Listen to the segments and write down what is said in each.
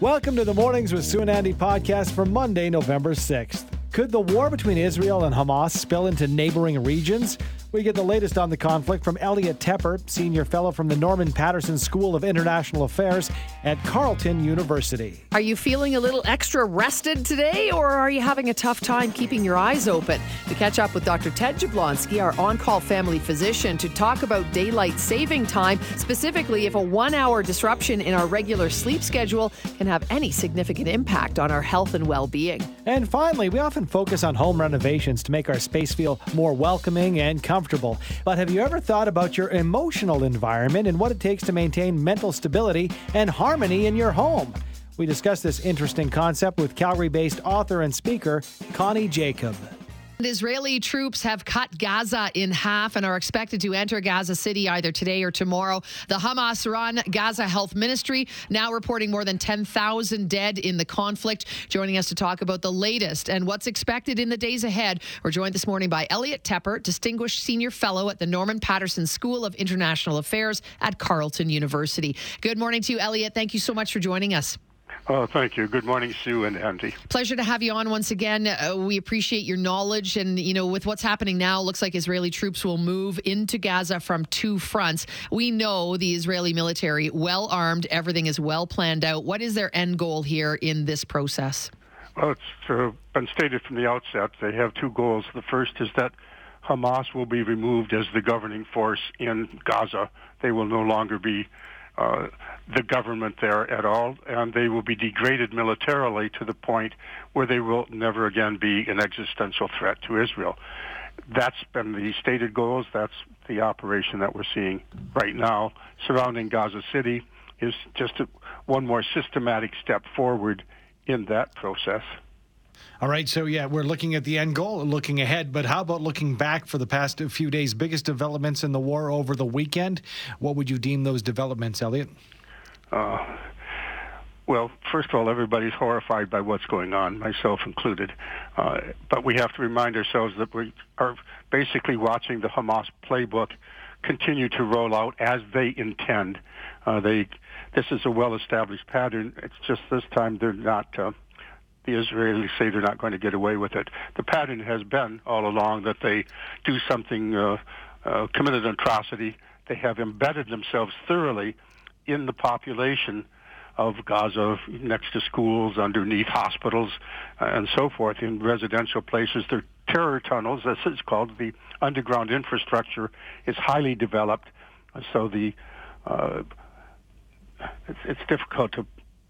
Welcome to the Mornings with Sue and Andy podcast for Monday, November 6th. Could the war between Israel and Hamas spill into neighboring regions? We get the latest on the conflict from Elliot Tepper, senior fellow from the Norman Paterson School of International Affairs at Carleton University. Are you feeling a little extra rested today, or are you having a tough time keeping your eyes open? To catch up with Dr. Ted Jablonski, our on call family physician, to talk about daylight saving time, specifically if a one hour disruption in our regular sleep schedule can have any significant impact on our health and well being. And finally, we often focus on home renovations to make our space feel more welcoming and comfortable comfortable. But have you ever thought about your emotional environment and what it takes to maintain mental stability and harmony in your home? We discuss this interesting concept with Calgary based author and speaker Connie Jakab. Israeli troops have cut Gaza in half and are expected to enter Gaza City either today or tomorrow. The Hamas run Gaza Health Ministry now reporting more than 10,000 dead in the conflict. Joining us to talk about the latest and what's expected in the days ahead, we're joined this morning by Elliot Tepper, Distinguished Senior Fellow at the Norman Paterson School of International Affairs at Carleton University. Good morning to you, Elliot. Thank you so much for joining us. Oh, thank you. Good morning, Sue and Andy. Pleasure to have you on once again. Uh, we appreciate your knowledge. And, you know, with what's happening now, looks like Israeli troops will move into Gaza from two fronts. We know the Israeli military, well armed, everything is well planned out. What is their end goal here in this process? Well, it's uh, been stated from the outset they have two goals. The first is that Hamas will be removed as the governing force in Gaza. They will no longer be uh, the government there at all, and they will be degraded militarily to the point where they will never again be an existential threat to Israel. That's been the stated goals. That's the operation that we're seeing right now surrounding Gaza City is just a, one more systematic step forward in that process. All right, so yeah, we're looking at the end goal, looking ahead, but how about looking back for the past few days? Biggest developments in the war over the weekend. What would you deem those developments, Elliot? Uh, well, first of all, everybody's horrified by what's going on, myself included. Uh, but we have to remind ourselves that we are basically watching the Hamas playbook continue to roll out as they intend. Uh, they, this is a well-established pattern. It's just this time they're not. The Israelis say they're not going to get away with it. The pattern has been all along that they do something, uh, uh, commit an atrocity. They have embedded themselves thoroughly in the population of Gaza, next to schools, underneath hospitals, uh, and so forth, in residential places. They're terror tunnels, as it's called. The underground infrastructure is highly developed, so the uh, it's, it's difficult to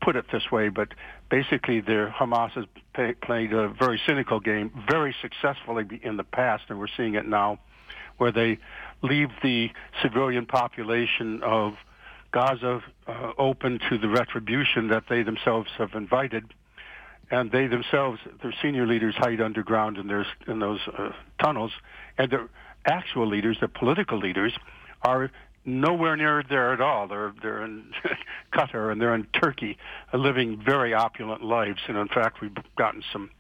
put it this way, but basically, their Hamas has pay, played a very cynical game, very successfully in the past, and we're seeing it now, where they leave the civilian population of Gaza uh, open to the retribution that they themselves have invited, and they themselves, their senior leaders, hide underground in, their, in those uh, tunnels, and their actual leaders, their political leaders, are nowhere near there at all. They're they're in Qatar and they're in Turkey, uh, living very opulent lives. And in fact, we've gotten some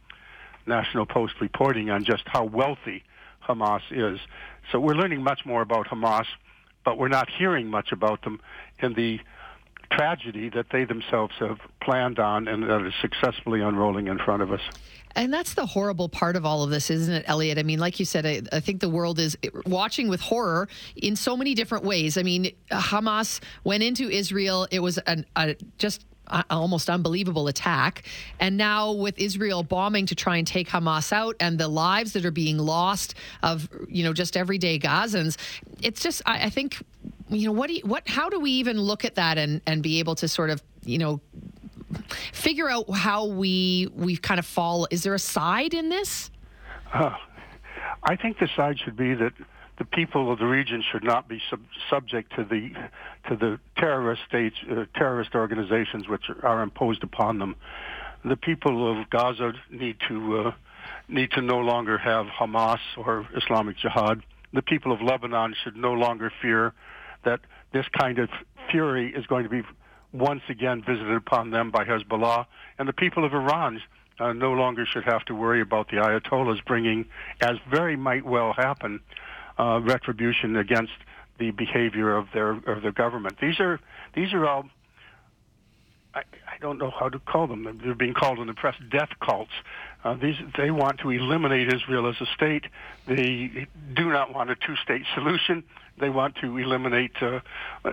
National Post reporting on just how wealthy Hamas is. So we're learning much more about Hamas but we're not hearing much about them in the tragedy that they themselves have planned on and that is successfully unrolling in front of us. And that's the horrible part of all of this, isn't it, Elliot? I mean, like you said, I, I, think the world is watching with horror in so many different ways. I mean, Hamas went into Israel. It was an, a just almost unbelievable attack. And now with Israel bombing to try and take Hamas out and the lives that are being lost of, you know, just everyday Gazans, it's just, I, I think, you know, what do you, what, how do we even look at that and, and be able to sort of, you know, figure out how we, we kind of fall? Is there a side in this? Uh, I think the side should be that the people of the region should not be sub- subject to the to the terrorist states, uh, terrorist organizations which are imposed upon them. The people of Gaza need to uh, need to no longer have Hamas or Islamic Jihad. The people of Lebanon should no longer fear that this kind of fury is going to be once again visited upon them by Hezbollah, and the people of Iran uh, no longer should have to worry about the Ayatollahs bringing, as very might well happen, uh, retribution against the behavior of their of their government. These are these are all I, I don't know how to call them. They're being called in the press death cults. Uh, these they want to eliminate Israel as a state. They do not want a two-state solution. They want to eliminate uh,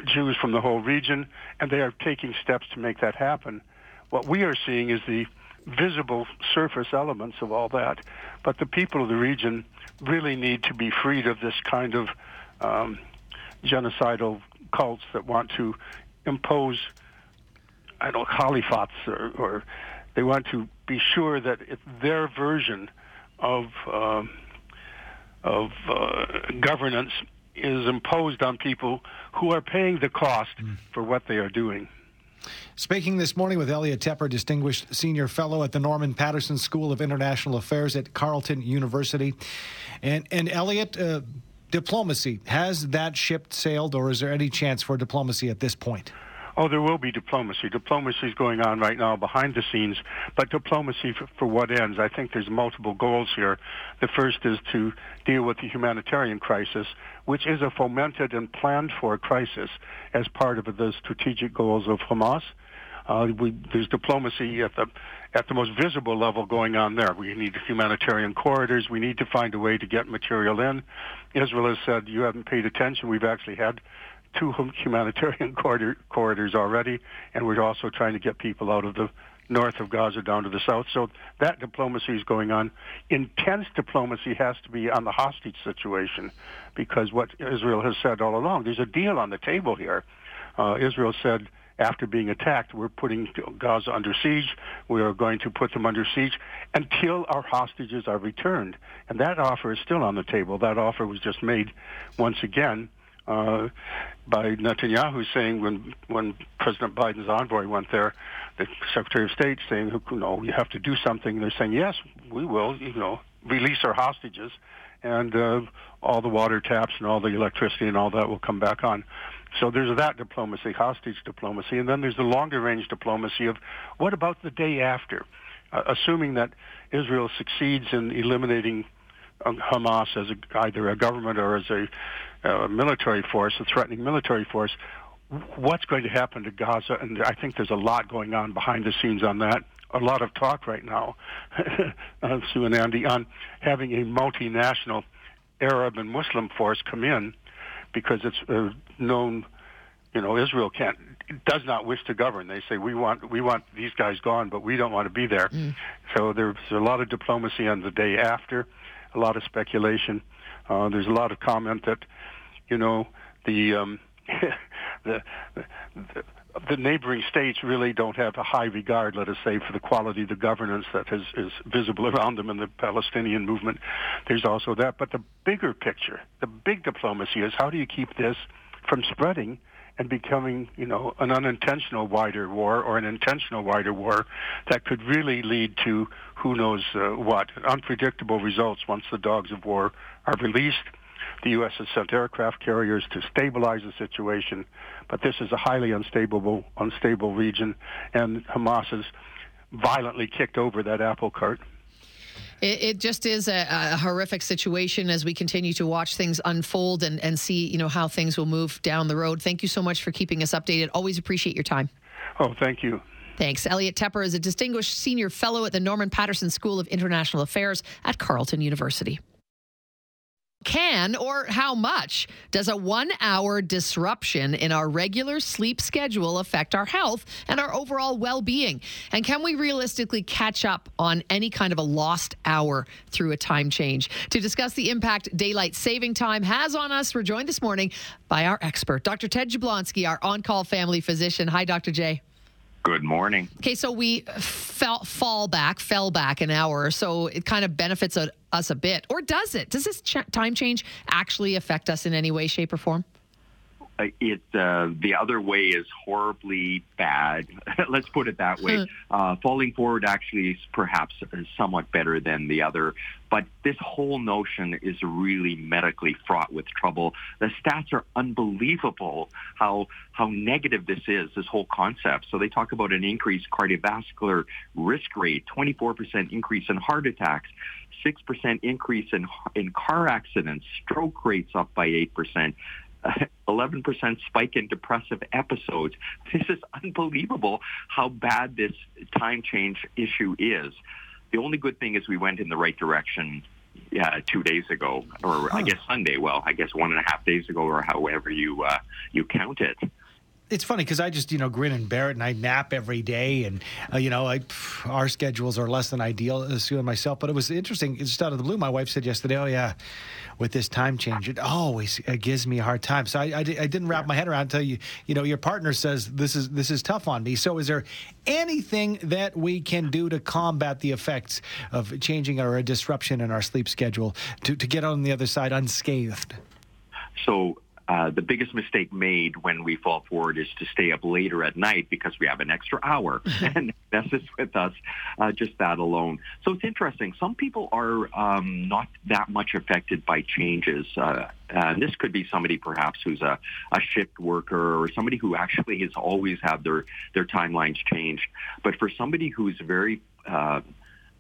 Jews from the whole region, and they are taking steps to make that happen. What we are seeing is the visible surface elements of all that, but the people of the region really need to be freed of this kind of um, genocidal cults that want to impose, I don't know, caliphates or, or they want to be sure that it's their version of uh, of uh, governance is imposed on people who are paying the cost mm. for what they are doing. Speaking this morning with Elliot Tepper, Distinguished Senior Fellow at the Norman Paterson School of International Affairs at Carleton University. And, and Elliot, uh, diplomacy, has that ship sailed or is there any chance for diplomacy at this point? Oh, there will be diplomacy. Diplomacy is going on right now behind the scenes, but diplomacy for, for, what ends? I think there's multiple goals here. The first is to deal with the humanitarian crisis, which is a fomented and planned for crisis as part of the strategic goals of Hamas. Uh, we, there's diplomacy at the at the most visible level going on there. We need humanitarian corridors. We need to find a way to get material in. Israel has said you haven't paid attention. We've actually had two humanitarian corridor, corridors already, and we're also trying to get people out of the north of Gaza down to the south. So that diplomacy is going on. Intense diplomacy has to be on the hostage situation because what Israel has said all along, there's a deal on the table here. Uh, Israel said after being attacked, we're putting Gaza under siege. We are going to put them under siege until our hostages are returned. And that offer is still on the table. That offer was just made once again uh, by Netanyahu saying when when President Biden's envoy went there, the Secretary of State saying, you know, you have to do something. They're saying, yes, we will, you know, release our hostages, and uh, all the water taps and all the electricity and all that will come back on. So there's that diplomacy, hostage diplomacy, and then there's the longer range diplomacy of what about the day after, uh, assuming that Israel succeeds in eliminating um, Hamas as a, either a government or as a uh, military force, a threatening military force, what's going to happen to Gaza? And I think there's a lot going on behind the scenes on that. A lot of talk right now, uh, Sue and Andy, on having a multinational Arab and Muslim force come in because it's uh, known, you know, Israel can't does not wish to govern. They say we want we want these guys gone, but we don't want to be there. Mm. So there's a lot of diplomacy on the day after, a lot of speculation. Uh, there's a lot of comment that you know, the, um, the, the, the neighboring states really don't have a high regard, let us say, for the quality of the governance that is, is visible around them in the Palestinian movement. There's also that. But the bigger picture, the big diplomacy is how do you keep this from spreading and becoming, you know, an unintentional wider war or an intentional wider war that could really lead to who knows uh, what, unpredictable results once the dogs of war are released the U.S. has sent aircraft carriers to stabilize the situation, but this is a highly unstable, unstable region, and Hamas has violently kicked over that apple cart. It, it, just is a, a, horrific situation as we continue to watch things unfold and, and see, you know, how things will move down the road. Thank you so much for keeping us updated. Always appreciate your time. Oh, thank you. Thanks. Elliot Tepper is a distinguished senior fellow at the Norman Paterson School of International Affairs at Carleton University can or how much does a one hour disruption in our regular sleep schedule affect our health and our overall well being? And can we realistically catch up on any kind of a lost hour through a time change? To discuss the impact daylight saving time has on us, we're joined this morning by our expert, Dr. Ted Jablonski, our on call family physician. Hi, Dr. J. Good morning. Okay, so we fell, fall back, fell back an hour, so it kind of benefits us a bit. Or does it? Does this ch- time change actually affect us in any way, shape, or form? Uh, it uh, the other way is horribly bad. Let's put it that way. Uh, falling forward actually is perhaps somewhat better than the other, but this whole notion is really medically fraught with trouble. The stats are unbelievable. How how negative this is. This whole concept. So they talk about an increased cardiovascular risk rate, 24% increase in heart attacks. 6% increase in, in car accidents, stroke rates up by 8%, 11% spike in depressive episodes. This is unbelievable how bad this time change issue is. The only good thing is we went in the right direction yeah, two days ago, or huh. I guess Sunday. Well, I guess one and a half days ago, or however you uh, you count it it's funny because I just you know grin and bear it, and I nap every day, and uh, you know I, our schedules are less than ideal, uh, Sue and myself. But it was interesting. Just out of the blue, my wife said yesterday, "Oh yeah, with this time change, it always uh, gives me a hard time." So I, I, I didn't wrap my head around until you you know your partner says this is this is tough on me. So is there anything that we can do to combat the effects of changing or a disruption in our sleep schedule to to get on the other side unscathed? So uh, the biggest mistake made when we fall forward is to stay up later at night because we have an extra hour and messes with us uh, just that alone. So it's interesting. Some people are um, not that much affected by changes. Uh, and this could be somebody perhaps who's a, a shift worker or somebody who actually has always had their, their timelines changed. But for somebody who's very uh,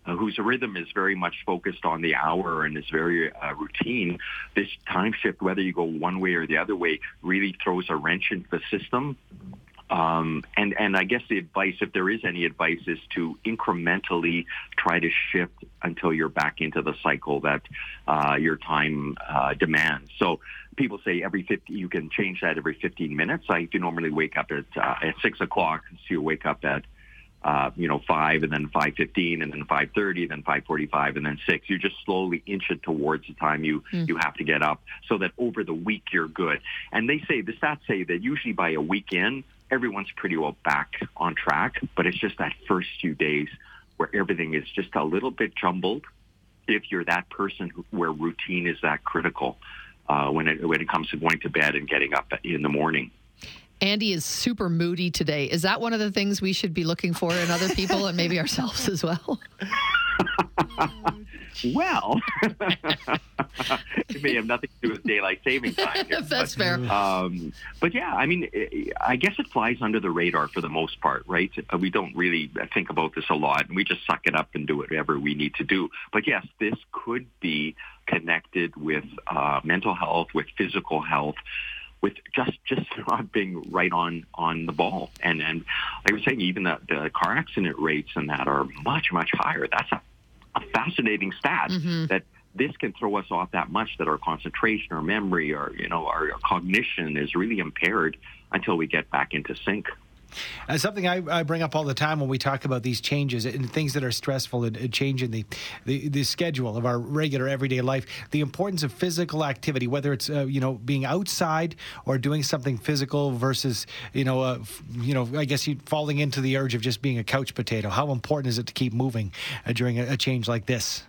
uh, whose rhythm is very much focused on the hour and is very uh, routine, this time shift, whether you go one way or the other way, really throws a wrench into the system. Um, and and I guess the advice, if there is any advice, is to incrementally try to shift until you're back into the cycle that uh, your time uh, demands. So people say every 50, you can change that every 15 minutes. I do normally wake up at uh, at six o'clock, so you wake up at uh, you know, five and then 5.15 and then 5.30, then 5.45 and then six. You just slowly inch it towards the time you, mm. you have to get up so that over the week you're good. And they say, the stats say that usually by a weekend, everyone's pretty well back on track, but it's just that first few days where everything is just a little bit jumbled. If you're that person who, where routine is that critical uh, when it when it comes to going to bed and getting up in the morning. Andy is super moody today. Is that one of the things we should be looking for in other people and maybe ourselves as well? well, it may have nothing to do with daylight saving time. Here, That's but, fair. Um, but yeah, I mean, I guess it flies under the radar for the most part, right? Uh, we don't really think about this a lot, and we just suck it up and do whatever we need to do. But yes, this could be connected with uh, mental health, with physical health with just just not being right on on the ball. And and like I was saying, even the, the car accident rates and that are much much higher. That's a, a fascinating stat mm-hmm. that this can throw us off that much that our concentration, our memory, or you know our, our cognition is really impaired until we get back into sync. Uh, something I, I, bring up all the time when we talk about these changes and things that are stressful and, changing the, the, the schedule of our regular everyday life, the importance of physical activity, whether it's uh, you know being outside or doing something physical versus you know uh, you know I guess you falling into the urge of just being a couch potato. How important is it to keep moving uh, during a, a change like this?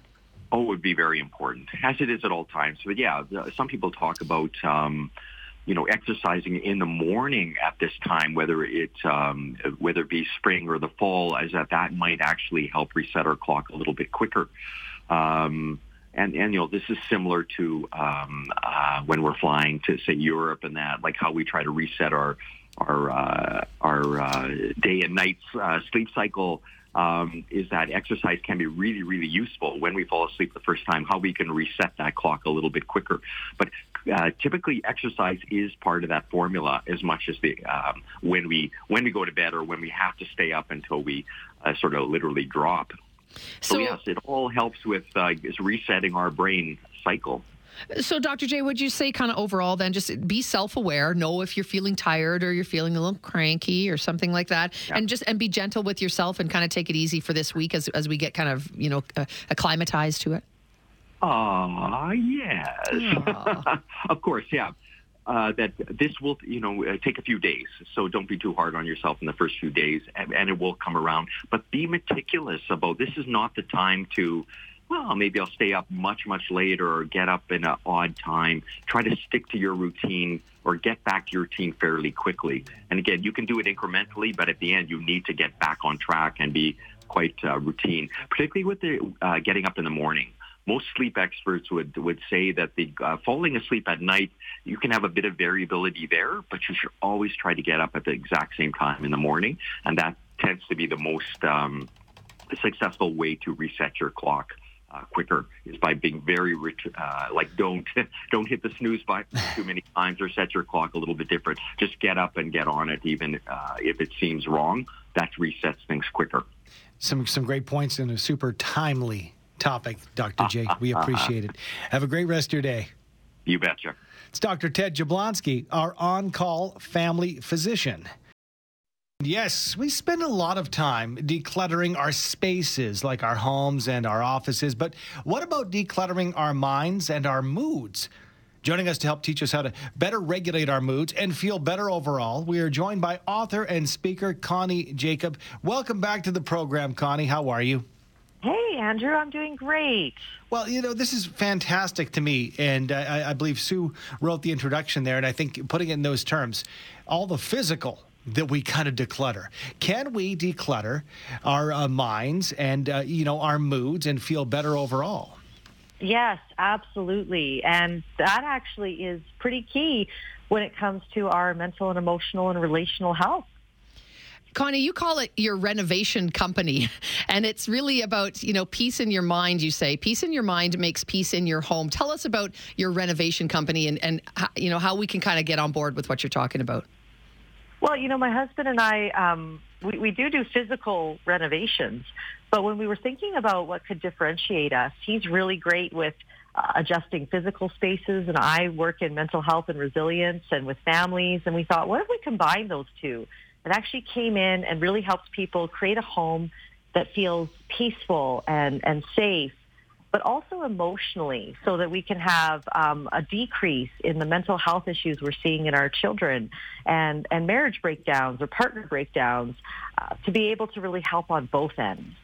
Oh, it would be very important, as it is at all times. But yeah, some people talk about. Um, you know, exercising in the morning at this time, whether it's um, whether it be spring or the fall, as that that might actually help reset our clock a little bit quicker. Um, and, and you know, this is similar to um, uh, when we're flying to say Europe and that, like how we try to reset our our uh, our uh, day and night uh, sleep cycle um, is that exercise can be really, really useful when we fall asleep the first time, how we can reset that clock a little bit quicker. But uh, typically, exercise is part of that formula as much as the um, when we when we go to bed or when we have to stay up until we uh, sort of literally drop. So, so yes, it all helps with uh, resetting our brain cycle. So, Dr. J, would you say, kind of overall, then just be self aware, know if you're feeling tired or you're feeling a little cranky or something like that, yeah. and just and be gentle with yourself and kind of take it easy for this week as, as we get kind of, you know, uh, acclimatized to it? Ah, yes. of course, yeah. Uh, that this will, you know, uh, take a few days. So don't be too hard on yourself in the first few days, and, and it will come around. But be meticulous about this. Is not the time to well, maybe I'll stay up much, much later or get up in an odd time. Try to stick to your routine or get back to your routine fairly quickly. And again, you can do it incrementally, but at the end, you need to get back on track and be quite uh, routine, particularly with the uh, getting up in the morning. Most sleep experts would would say that the uh, falling asleep at night, you can have a bit of variability there, but you should always try to get up at the exact same time in the morning, and that tends to be the most um, successful way to reset your clock uh, quicker is by being very uh, like don't don't hit the snooze button too many times or set your clock a little bit different. Just get up and get on it, even uh, if it seems wrong. That resets things quicker. Some some great points and a super timely topic, Dr. J. We appreciate it. Have a great rest of your day. You betcha. It's Dr. Ted Jablonski, our on-call family physician. Yes, we spend a lot of time decluttering our spaces like our homes and our offices, but what about decluttering our minds and our moods? Joining us to help teach us how to better regulate our moods and feel better overall, we are joined by author and speaker Connie Jakab. Welcome back to the program, Connie. How are you? Hey, Andrew, I'm doing great. Well, you know, this is fantastic to me. And I, I, believe Sue wrote the introduction there. And I think putting it in those terms, all the physical that we kind of declutter. Can we declutter our uh, minds and, uh, you know, our moods and feel better overall? Yes, absolutely. And that actually is pretty key when it comes to our mental and emotional and relational health. Connie, you call it your renovation company, and it's really about you know peace in your mind. You say peace in your mind makes peace in your home. Tell us about your renovation company and and you know how we can kind of get on board with what you're talking about. Well, you know, my husband and I, um, we, we do do physical renovations, but when we were thinking about what could differentiate us, he's really great with uh, adjusting physical spaces, and I work in mental health and resilience and with families. And we thought, what if we combine those two? It actually came in and really helps people create a home that feels peaceful and, and safe but also emotionally so that we can have um, a decrease in the mental health issues we're seeing in our children and, and marriage breakdowns or partner breakdowns uh, to be able to really help on both ends.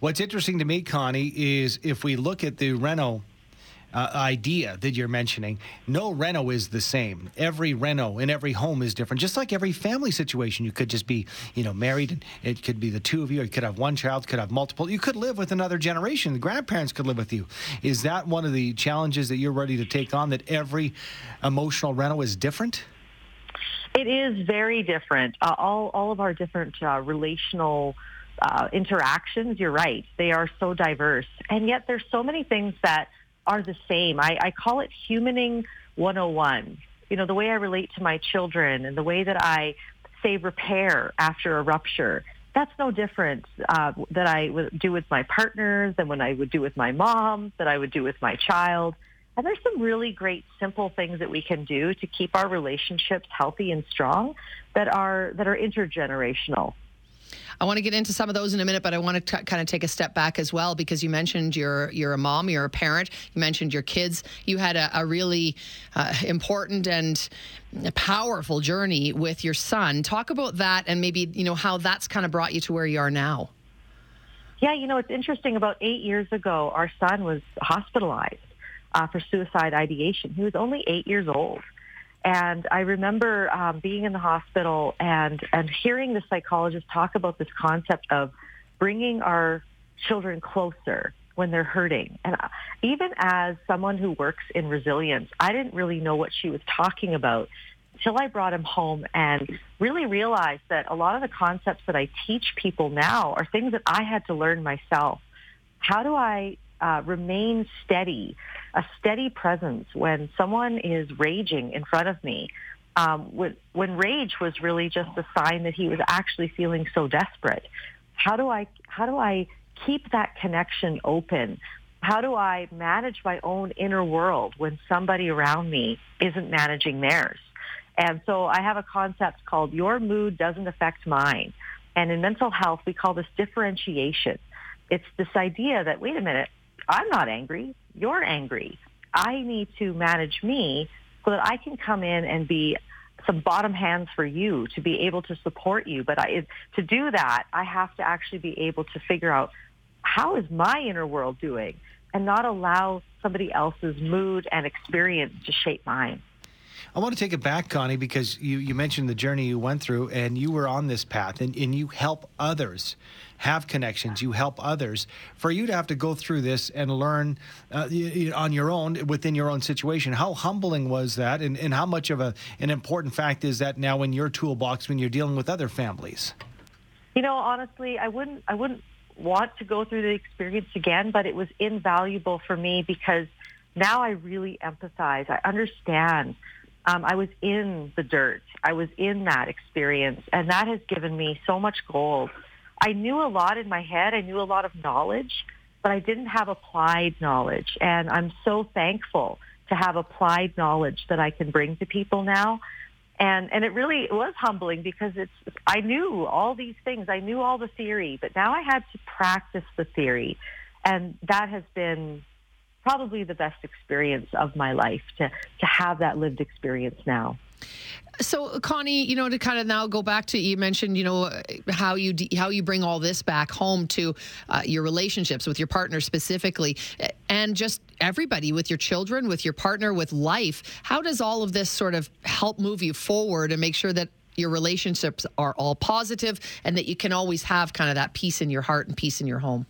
What's interesting to me, Connie, is if we look at the Reno uh, idea that you're mentioning, no reno is the same. Every reno in every home is different. Just like every family situation, you could just be, you know, married, and it could be the two of you. You could have one child, could have multiple. You could live with another generation. The grandparents could live with you. Is that one of the challenges that you're ready to take on? That every emotional reno is different. It is very different. Uh, all all of our different uh, relational. Uh, interactions, you're right. They are so diverse. And yet there's so many things that are the same. I, I call it humaning 101. You know, the way I relate to my children and the way that I say repair after a rupture. That's no different uh, that I would do with my partners than when I would do with my mom, that I would do with my child. And there's some really great simple things that we can do to keep our relationships healthy and strong that are that are intergenerational. I want to get into some of those in a minute, but I want to t- kind of take a step back as well because you mentioned you're you're a mom, you're a parent, you mentioned your kids. You had a, a really uh, important and powerful journey with your son. Talk about that and maybe you know how that's kind of brought you to where you are now. Yeah, you know it's interesting. About eight years ago, our son was hospitalized uh, for suicide ideation. He was only eight years old. And I remember um, being in the hospital and, and hearing the psychologist talk about this concept of bringing our children closer when they're hurting. And uh, even as someone who works in resilience, I didn't really know what she was talking about until I brought him home and really realized that a lot of the concepts that I teach people now are things that I had to learn myself. How do I uh, remain steady, a steady presence when someone is raging in front of me. Um, when, when rage was really just a sign that he was actually feeling so desperate. How do I how do I keep that connection open? How do I manage my own inner world when somebody around me isn't managing theirs? And so I have a concept called your mood doesn't affect mine. And in mental health, we call this differentiation. It's this idea that, wait a minute, I'm not angry. You're angry. I need to manage me so that I can come in and be some bottom hands for you to be able to support you. But I, to do that, I have to actually be able to figure out how is my inner world doing and not allow somebody else's mood and experience to shape mine. I want to take it back, Connie, because you, you mentioned the journey you went through and you were on this path and, and you help others have connections, you help others. For you to have to go through this and learn uh, on your own within your own situation, how humbling was that? And, and how much of a, an important fact is that now in your toolbox when you're dealing with other families? You know, honestly, I wouldn't, I wouldn't want to go through the experience again, but it was invaluable for me because now I really empathize. I understand. Um, I was in the dirt. I was in that experience, and that has given me so much gold. I knew a lot in my head. I knew a lot of knowledge, but I didn't have applied knowledge. And I'm so thankful to have applied knowledge that I can bring to people now. And, and it really was humbling because it's, I knew all these things. I knew all the theory, but now I had to practice the theory. And that has been probably the best experience of my life to, to have that lived experience now. So, Connie, you know, to kind of now go back to you mentioned, you know, how you how you bring all this back home to uh, your relationships with your partner specifically, and just everybody with your children, with your partner, with life. How does all of this sort of help move you forward and make sure that your relationships are all positive and that you can always have kind of that peace in your heart and peace in your home?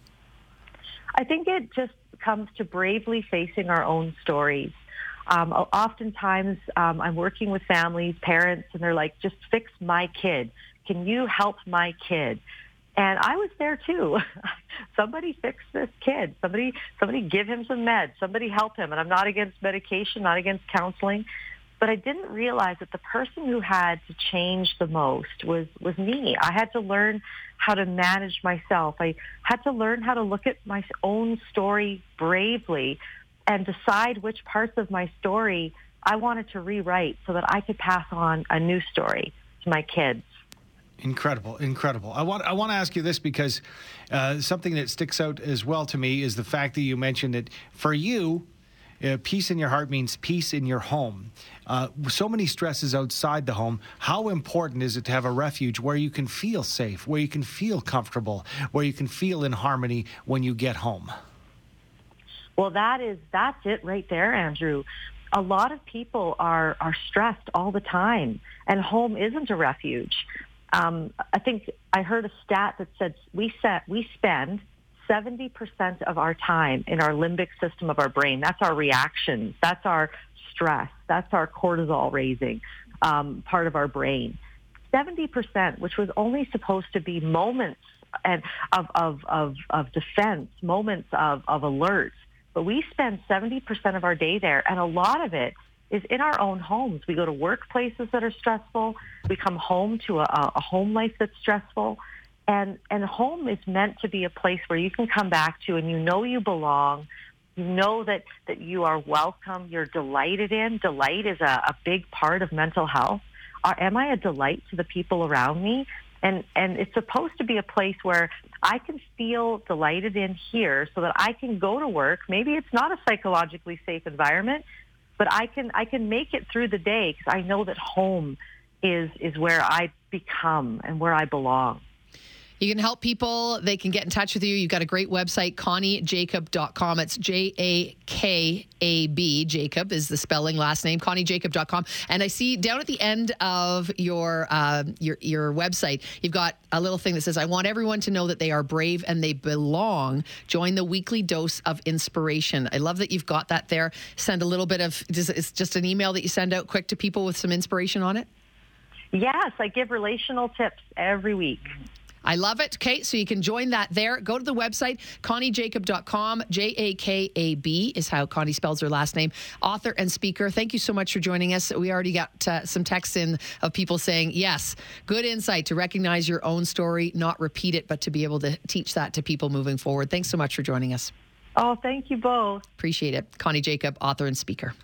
I think it just comes to bravely facing our own stories. Um, oftentimes, um, I'm working with families, parents, and they're like, just fix my kid. Can you help my kid? And I was there too. somebody fix this kid. Somebody, somebody give him some meds. Somebody help him. And I'm not against medication, not against counseling, but I didn't realize that the person who had to change the most was was me. I had to learn how to manage myself. I had to learn how to look at my own story bravely and decide which parts of my story I wanted to rewrite so that I could pass on a new story to my kids. Incredible, incredible. I want I want to ask you this because uh, something that sticks out as well to me is the fact that you mentioned that for you, uh, peace in your heart means peace in your home. Uh, so many stresses outside the home. How important is it to have a refuge where you can feel safe, where you can feel comfortable, where you can feel in harmony when you get home? Well, that is that's it right there, Andrew. A lot of people are are stressed all the time, and home isn't a refuge. Um, I think I heard a stat that said we set we spend 70% of our time in our limbic system of our brain. That's our reactions. That's our stress. That's our cortisol raising um, part of our brain. 70%, which was only supposed to be moments and of, of, of, of defense, moments of, of alert, but we spend 70% of our day there, and a lot of it is in our own homes. We go to workplaces that are stressful. We come home to a, a home life that's stressful. And, and home is meant to be a place where you can come back to and you know you belong. You know that, that you are welcome. You're delighted in. Delight is a, a big part of mental health. Are, am I a delight to the people around me? And, and it's supposed to be a place where I can feel delighted in here so that I can go to work. Maybe it's not a psychologically safe environment, but I can, I can make it through the day because I know that home is, is where I become and where I belong. You can help people. They can get in touch with you. You've got a great website, ConnieJakab.com. It's J A K A B. Jakab is the spelling, last name, ConnieJakab.com. And I see down at the end of your, uh, your, your website, you've got a little thing that says, I want everyone to know that they are brave and they belong. Join the weekly dose of inspiration. I love that you've got that there. Send a little bit of, it's just an email that you send out quick to people with some inspiration on it? Yes, I give relational tips every week. I love it. Okay, so you can join that there. Go to the website, ConnieJakab.com. J A K A B is how Connie spells her last name. Author and speaker. Thank you so much for joining us. We already got uh, some texts in of people saying, yes, good insight to recognize your own story, not repeat it, but to be able to teach that to people moving forward. Thanks so much for joining us. Oh, thank you both. Appreciate it. Connie Jakab, author and speaker.